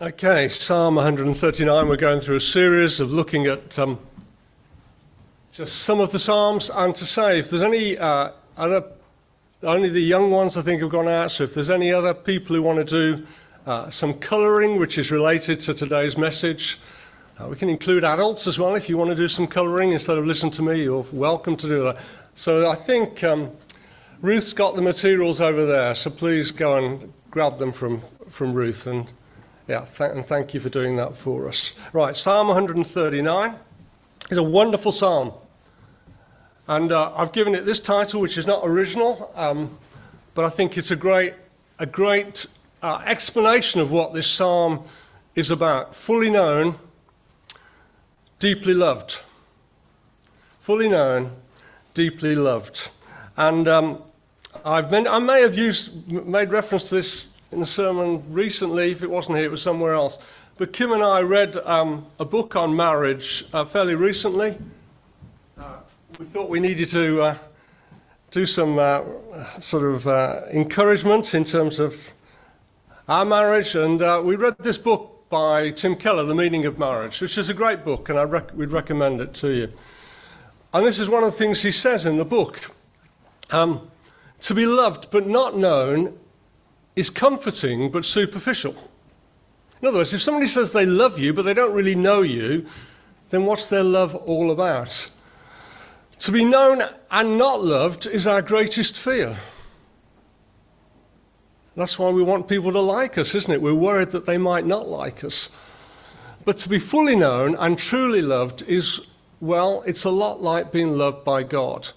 Okay, Psalm 139. We're going through a series of looking at um, just some of the Psalms. And to say, if there's any uh, other, only the young ones I think have gone out, so if there's any other people who want to do uh, some colouring which is related to today's message, uh, we can include adults as well. If you want to do some colouring instead of listen to me, you're welcome to do that. So I think um, Ruth's got the materials over there, so please go and grab them from, from Ruth. And yeah, th- and thank you for doing that for us. Right, Psalm 139 is a wonderful psalm. And uh, I've given it this title, which is not original, um, but I think it's a great, a great uh, explanation of what this psalm is about. Fully known, deeply loved. Fully known, deeply loved. And um, I've been, I may have used, made reference to this in a sermon recently. If it wasn't here, it was somewhere else. But Kim and I read um, a book on marriage uh, fairly recently. Uh, we thought we needed to uh, do some uh, sort of uh, encouragement in terms of our marriage, and uh, we read this book by Tim Keller, The Meaning of Marriage, which is a great book, and I rec- we'd recommend it to you. And this is one of the things he says in the book. Um, to be loved but not known is comforting but superficial. In other words, if somebody says they love you but they don't really know you, then what's their love all about? To be known and not loved is our greatest fear. That's why we want people to like us, isn't it? We're worried that they might not like us. But to be fully known and truly loved is, well, it's a lot like being loved by God.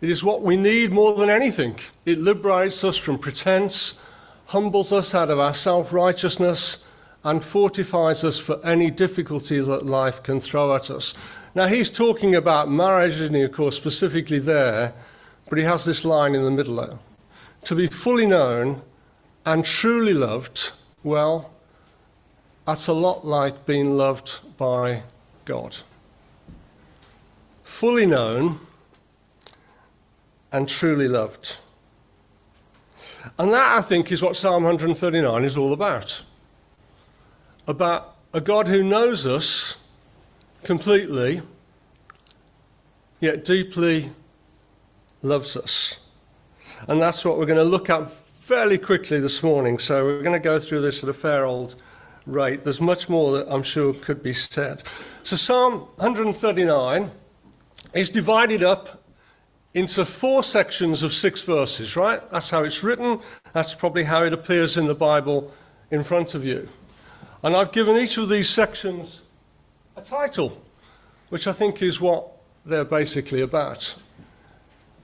It is what we need more than anything. It liberates us from pretense humbles us out of our self righteousness, and fortifies us for any difficulty that life can throw at us. Now, he's talking about marriage, isn't he, of course, specifically there, but he has this line in the middle there. To be fully known and truly loved, well, that's a lot like being loved by God. Fully known and truly loved. And that, I think, is what Psalm 139 is all about. About a God who knows us completely, yet deeply loves us. And that's what we're going to look at fairly quickly this morning. So we're going to go through this at a fair old rate. There's much more that I'm sure could be said. So Psalm 139 is divided up into four sections of six verses, right? That's how it's written. That's probably how it appears in the Bible in front of you. And I've given each of these sections a title, which I think is what they're basically about.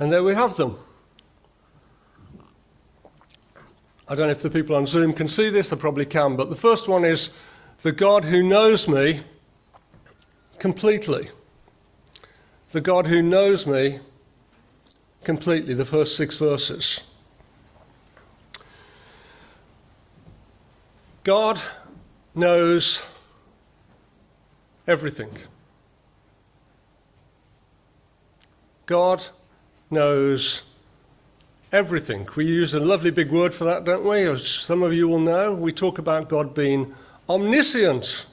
And there we have them. I don't know if the people on Zoom can see this, they probably can, but the first one is the God who knows me completely. The God who knows me completely, the first six verses. God knows everything. God knows everything. We use a lovely big word for that, don't we? As some of you will know, we talk about God being omniscient.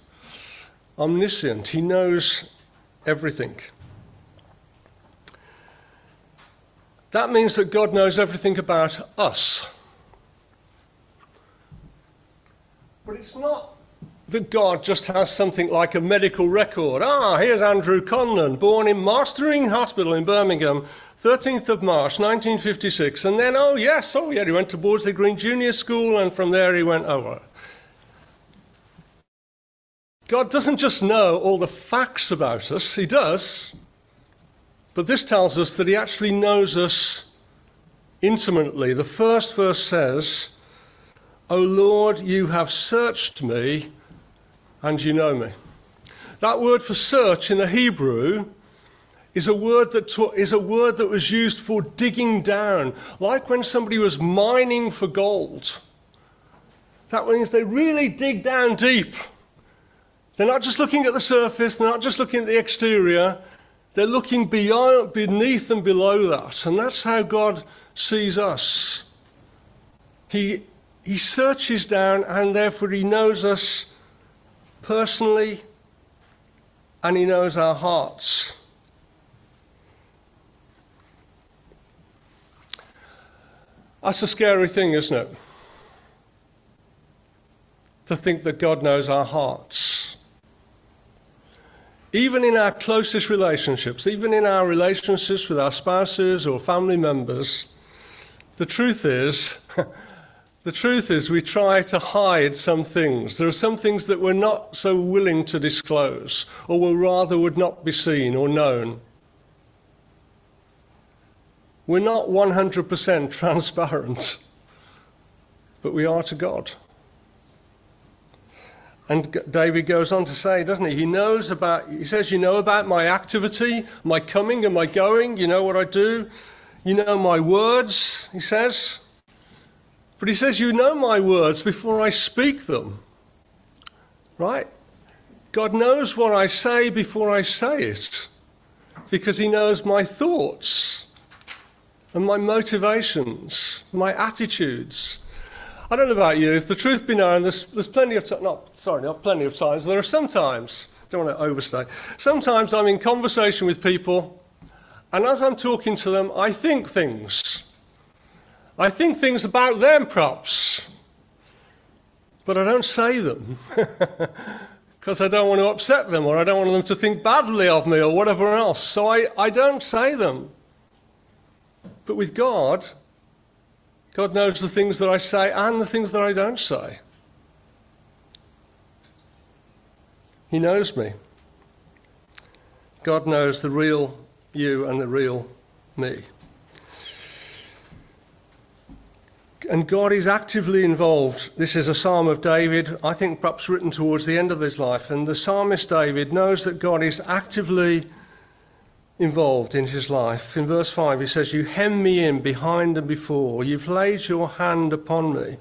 Omniscient. He knows everything. That means that God knows everything about us. But it's not that God just has something like a medical record. Ah, here's Andrew Conlan, born in Marston Green Hospital in Birmingham, 13th of March 1956. And then, oh, yes, oh, yeah, he went to Bordesley Green Junior School, and from there he went over. God doesn't just know all the facts about us, He does, but this tells us that he actually knows us intimately. The first verse says, O Lord, you have searched me and you know me. That word for search in the Hebrew is a word that is a word that was used for digging down, like when somebody was mining for gold. That means they really dig down deep. They're not just looking at the surface, they're not just looking at the exterior, they're looking beyond, beneath and below that. And that's how God sees us. He, he searches down and therefore he knows us personally and He knows our hearts. That's a scary thing, isn't it? To think that God knows our hearts. Even in our closest relationships, even in our relationships with our spouses or family members, the truth is, the truth is we try to hide some things. There are some things that we're not so willing to disclose, or we rather would not be seen or known. We're not 100% transparent, but we are to God. And David goes on to say, doesn't he? He knows about, he says, You know about my activity, my coming and my going. You know what I do. You know my words, he says. But he says, You know my words before I speak them. Right? God knows what I say before I say it because he knows my thoughts and my motivations, my attitudes. I don't know about you, if the truth be known, there's, there's plenty of times, sorry, not plenty of times, there are sometimes, don't want to overstay, sometimes I'm in conversation with people, and as I'm talking to them, I think things. I think things about them, perhaps, but I don't say them. because I don't want to upset them or I don't want them to think badly of me or whatever else. So I, I don't say them. But with God, God knows the things that I say and the things that I don't say. He knows me. God knows the real you and the real me. And God is actively involved. This is a psalm of David, I think perhaps written towards the end of his life. And the psalmist David knows that God is actively involved in his life. In verse 5, he says, You hem me in behind and before, you've laid your hand upon me.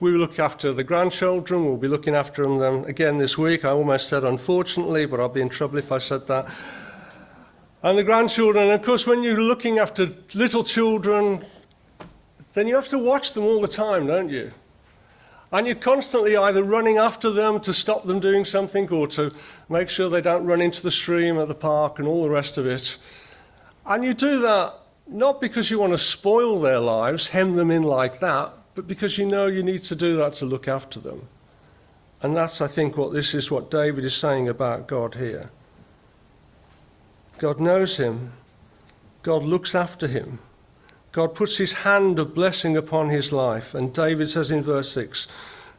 We will look after the grandchildren, we'll be looking after them again this week. I almost said unfortunately, but I'll be in trouble if I said that. And the grandchildren, of course, when you're looking after little children, then you have to watch them all the time, don't you? And you're constantly either running after them to stop them doing something or to make sure they don't run into the stream at the park and all the rest of it. And you do that not because you want to spoil their lives, hem them in like that, but because you know you need to do that to look after them. And that's, I think, what this is what David is saying about God here. God knows him, God looks after him. God puts his hand of blessing upon his life. And David says in verse 6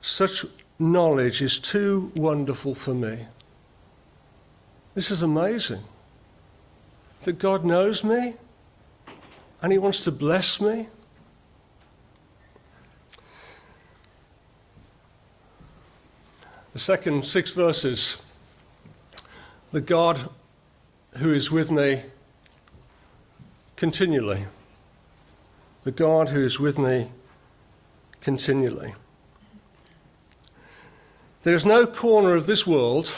such knowledge is too wonderful for me. This is amazing. That God knows me and he wants to bless me. The second six verses the God who is with me continually the God who is with me continually. There is no corner of this world,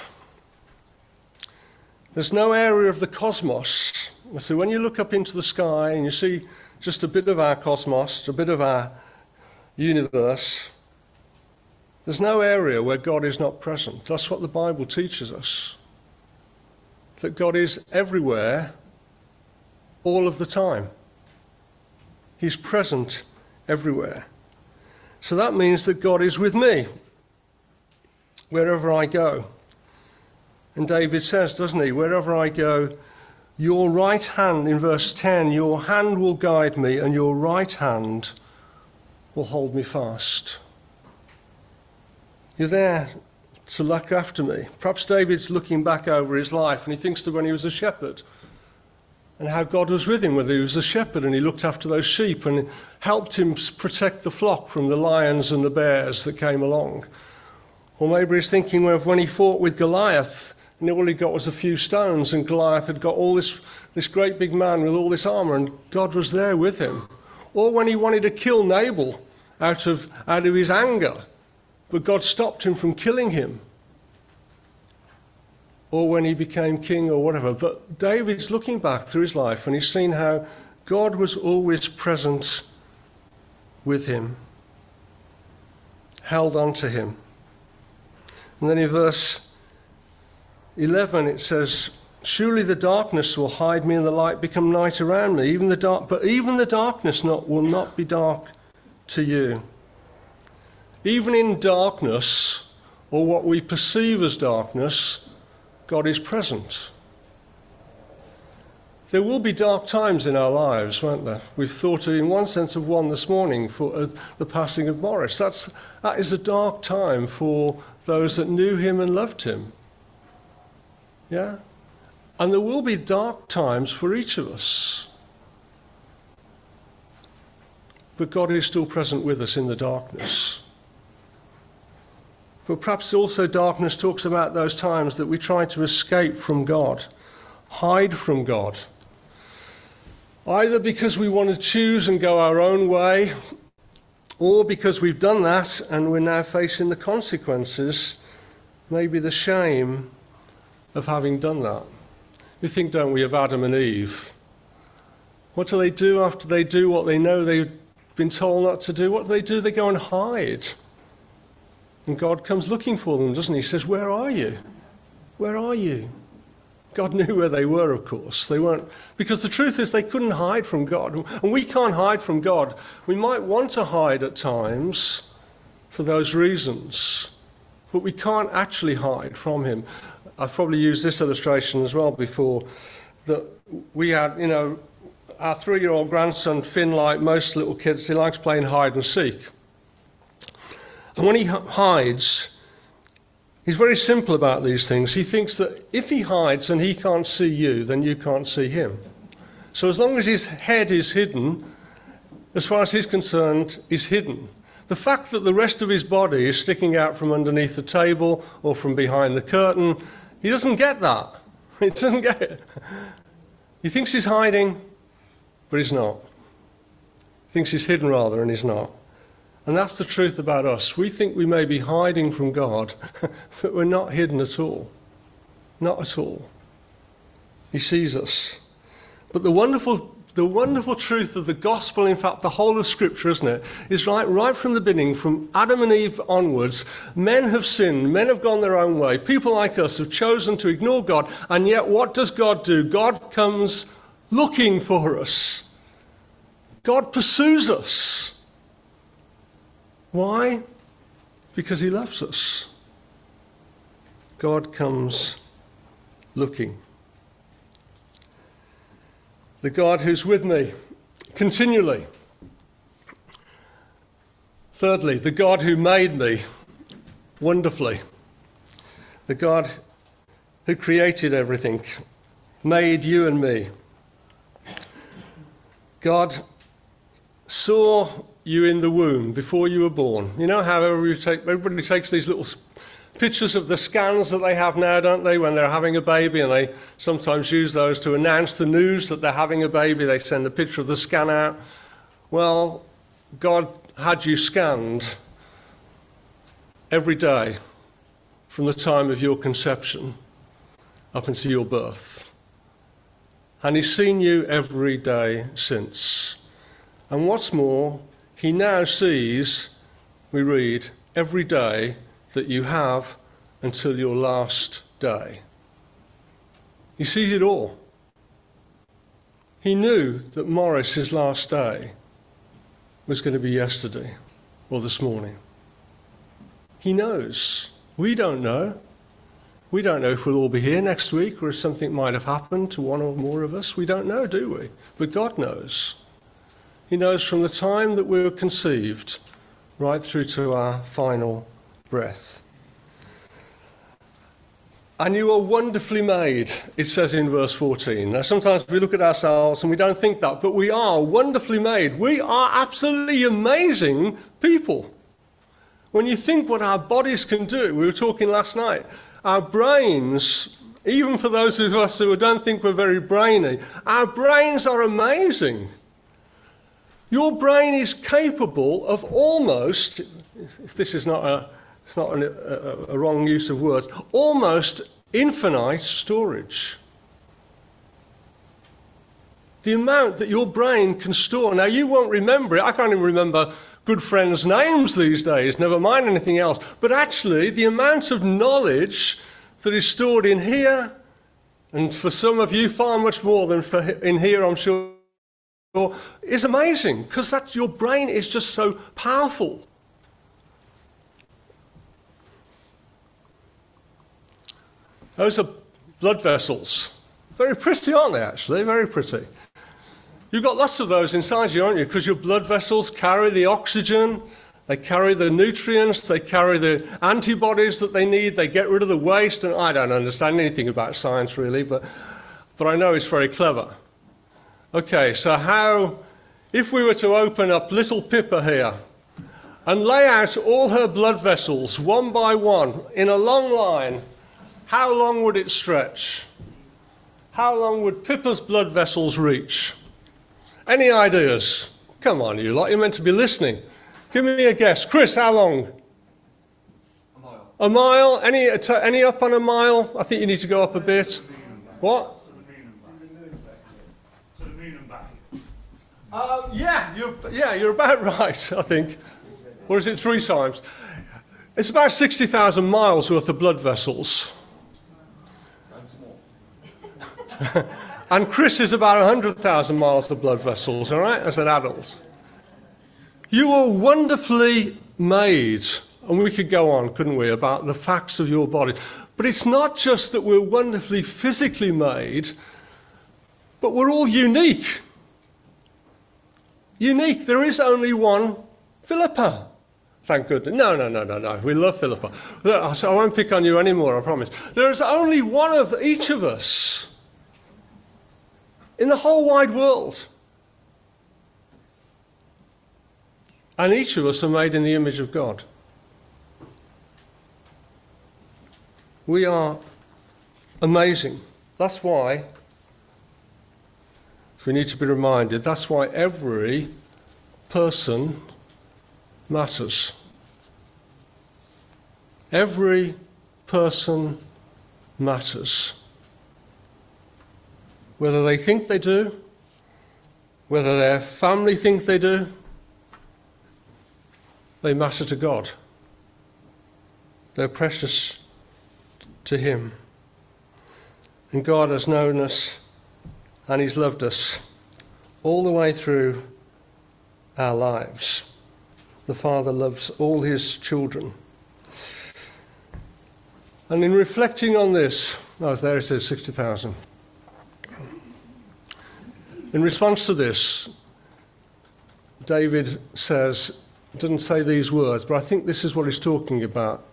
there's no area of the cosmos. So when you look up into the sky and you see just a bit of our cosmos, a bit of our universe, there's no area where God is not present. That's what the Bible teaches us. That God is everywhere, all of the time. He's present everywhere. So that means that God is with me wherever I go. And David says, doesn't he, wherever I go, your right hand, in verse 10, your hand will guide me, and your right hand will hold me fast. You're there to look after me. Perhaps David's looking back over his life and he thinks that when he was a shepherd and how God was with him, whether he was a shepherd and he looked after those sheep and helped him protect the flock from the lions and the bears that came along. Or maybe he's thinking of when he fought with Goliath and all he got was a few stones, and Goliath had got all this, this great big man with all this armor, and God was there with him. Or when he wanted to kill Nabal out of, out of his anger, but God stopped him from killing him or when he became king or whatever. But David's looking back through his life and he's seen how God was always present with him, held on to him. And then in verse 11 it says, Surely the darkness will hide me and the light become night around me. Even the dark, but even the darkness not, will not be dark to you. Even in darkness, or what we perceive as darkness, God is present. There will be dark times in our lives, won't there? We've thought in one sense of one this morning for uh, the passing of Morris. That's, that is a dark time for those that knew him and loved him. Yeah? And there will be dark times for each of us. But God is still present with us in the darkness. But perhaps also darkness talks about those times that we try to escape from God, hide from God. Either because we want to choose and go our own way, or because we've done that and we're now facing the consequences, maybe the shame of having done that. We think, don't we, of Adam and Eve. What do they do after they do what they know they've been told not to do? What do they do? They go and hide. And God comes looking for them, doesn't he? He says, Where are you? Where are you? God knew where they were, of course. They weren't, because the truth is they couldn't hide from God. And we can't hide from God. We might want to hide at times for those reasons, but we can't actually hide from Him. I've probably used this illustration as well before, that we had, you know, our three-year-old grandson, Finn, like most little kids, he likes playing hide and seek. And when he hides, he's very simple about these things. He thinks that if he hides and he can't see you, then you can't see him. So as long as his head is hidden, as far as he's concerned, is hidden. The fact that the rest of his body is sticking out from underneath the table or from behind the curtain he doesn't get that. He doesn't get it. He thinks he's hiding, but he's not. He thinks he's hidden rather, and he's not. And that's the truth about us. We think we may be hiding from God, but we're not hidden at all. Not at all. He sees us. But the wonderful the wonderful truth of the gospel, in fact, the whole of Scripture, isn't it, is right, right from the beginning, from Adam and Eve onwards, men have sinned, men have gone their own way. People like us have chosen to ignore God, and yet what does God do? God comes looking for us. God pursues us. Why? Because He loves us. God comes looking the God who's with me continually. Thirdly, the God who made me wonderfully. The God who created everything, made you and me. God saw you in the womb before you were born. You know how everybody takes these little pictures of the scans that they have now, don't they, when they're having a baby, and they sometimes use those to announce the news that they're having a baby. They send a picture of the scan out. Well, God had you scanned every day from the time of your conception up until your birth. And He's seen you every day since. And what's more, He now sees, we read, every day that you have until your last day. He sees it all. He knew that Morris's last day was going to be yesterday or this morning. He knows. We don't know. We don't know if we'll all be here next week or if something might have happened to one or more of us. We don't know, do we? But God knows. He knows from the time that we were conceived right through to our final breath. And you are wonderfully made, it says in verse 14. Now, sometimes we look at ourselves and we don't think that, but we are wonderfully made. We are absolutely amazing people. When you think what our bodies can do, we were talking last night, our brains, even for those of us who don't think we're very brainy, our brains are amazing. Your brain is capable of almost, if this is not a it's not an, a, a wrong use of words, almost infinite storage. The amount that your brain can store. Now, you won't remember it. I can't even remember good friends' names these days, never mind anything else. But actually, the amount of knowledge that is stored in here, and for some of you, far much more than for in here, I'm sure, is amazing because that your brain is just so powerful. Those are blood vessels. Very pretty, aren't they, actually? Very pretty. You've got lots of those inside you, aren't you? Because your blood vessels carry the oxygen, they carry the nutrients, they carry the antibodies that they need, they get rid of the waste. And I don't understand anything about science really, but, but I know it's very clever. Okay, so how, if we were to open up little Pippa here and lay out all her blood vessels one by one in a long line, how long would it stretch? How long would Pippa's blood vessels reach? Any ideas? Come on, you lot, you're meant to be listening. Give me a guess. Chris, how long? A mile. A mile? Any, uh, any up on a mile? I think you need to go up a bit. What? To the moon and back. Um, yeah, you're, yeah, you're about right, I think. Or is it three times? It's about 60,000 miles worth of blood vessels. and Chris is about 100,000 miles of blood vessels, all right, as an adult. You were wonderfully made, and we could go on, couldn't we, about the facts of your body. But it's not just that we're wonderfully physically made, but we're all unique. Unique. There is only one Philippa. Thank goodness. No, no, no, no, no. We love Philippa. I won't pick on you anymore, I promise. There is only one of each of us in the whole wide world. And each of us are made in the image of God. We are amazing. That's why, we need to be reminded, that's why every person matters. Every person matters. Whether they think they do, whether their family think they do, they matter to God. They're precious to Him. And God has known us and He's loved us all the way through our lives. The Father loves all His children. And in reflecting on this, oh, there it is, 60,000. In response to this, David says, doesn't say these words, but I think this is what he's talking about.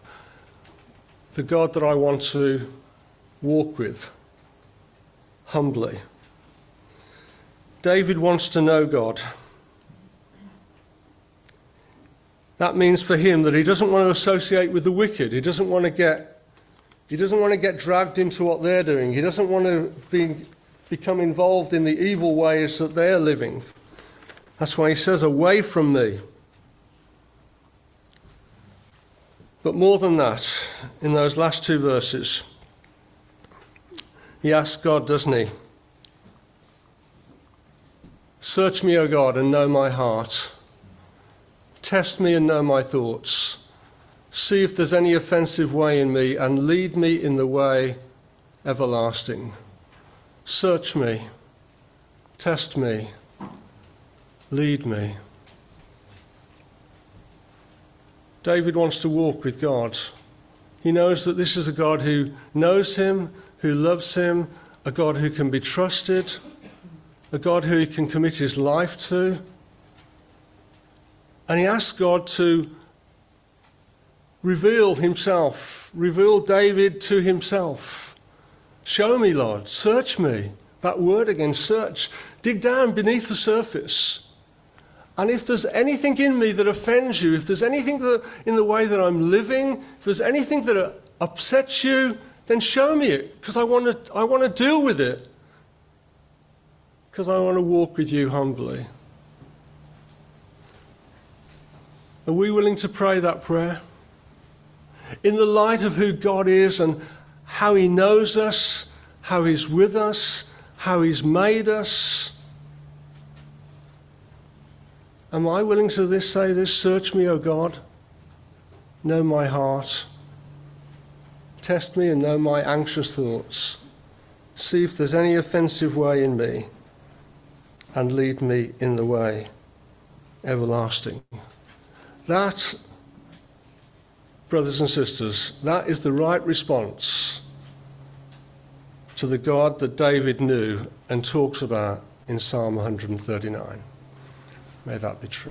The God that I want to walk with humbly. David wants to know God. That means for him that he doesn't want to associate with the wicked. He doesn't want to get he doesn't want to get dragged into what they're doing. He doesn't want to be, become involved in the evil ways that they're living. That's why he says, Away from me. But more than that, in those last two verses, he asks God, doesn't he? Search me, O God, and know my heart. Test me and know my thoughts. See if there's any offensive way in me, and lead me in the way everlasting. Search me, test me, lead me. David wants to walk with God. He knows that this is a God who knows him, who loves him, a God who can be trusted, a God who he can commit his life to. And he asks God to reveal himself, reveal David to himself. Show me, Lord, search me. That word again, search. Dig down beneath the surface. And if there's anything in me that offends you, if there's anything that, in the way that I'm living, if there's anything that upsets you, then show me it, because I want to I want to deal with it. Because I want to walk with you humbly. Are we willing to pray that prayer? In the light of who God is and how He knows us, how He's with us, how He's made us Am I willing to this say this? Search me, O God. Know my heart. Test me and know my anxious thoughts. See if there's any offensive way in me and lead me in the way everlasting. That, brothers and sisters, that is the right response to the God that David knew and talks about in Psalm 139. May that be true.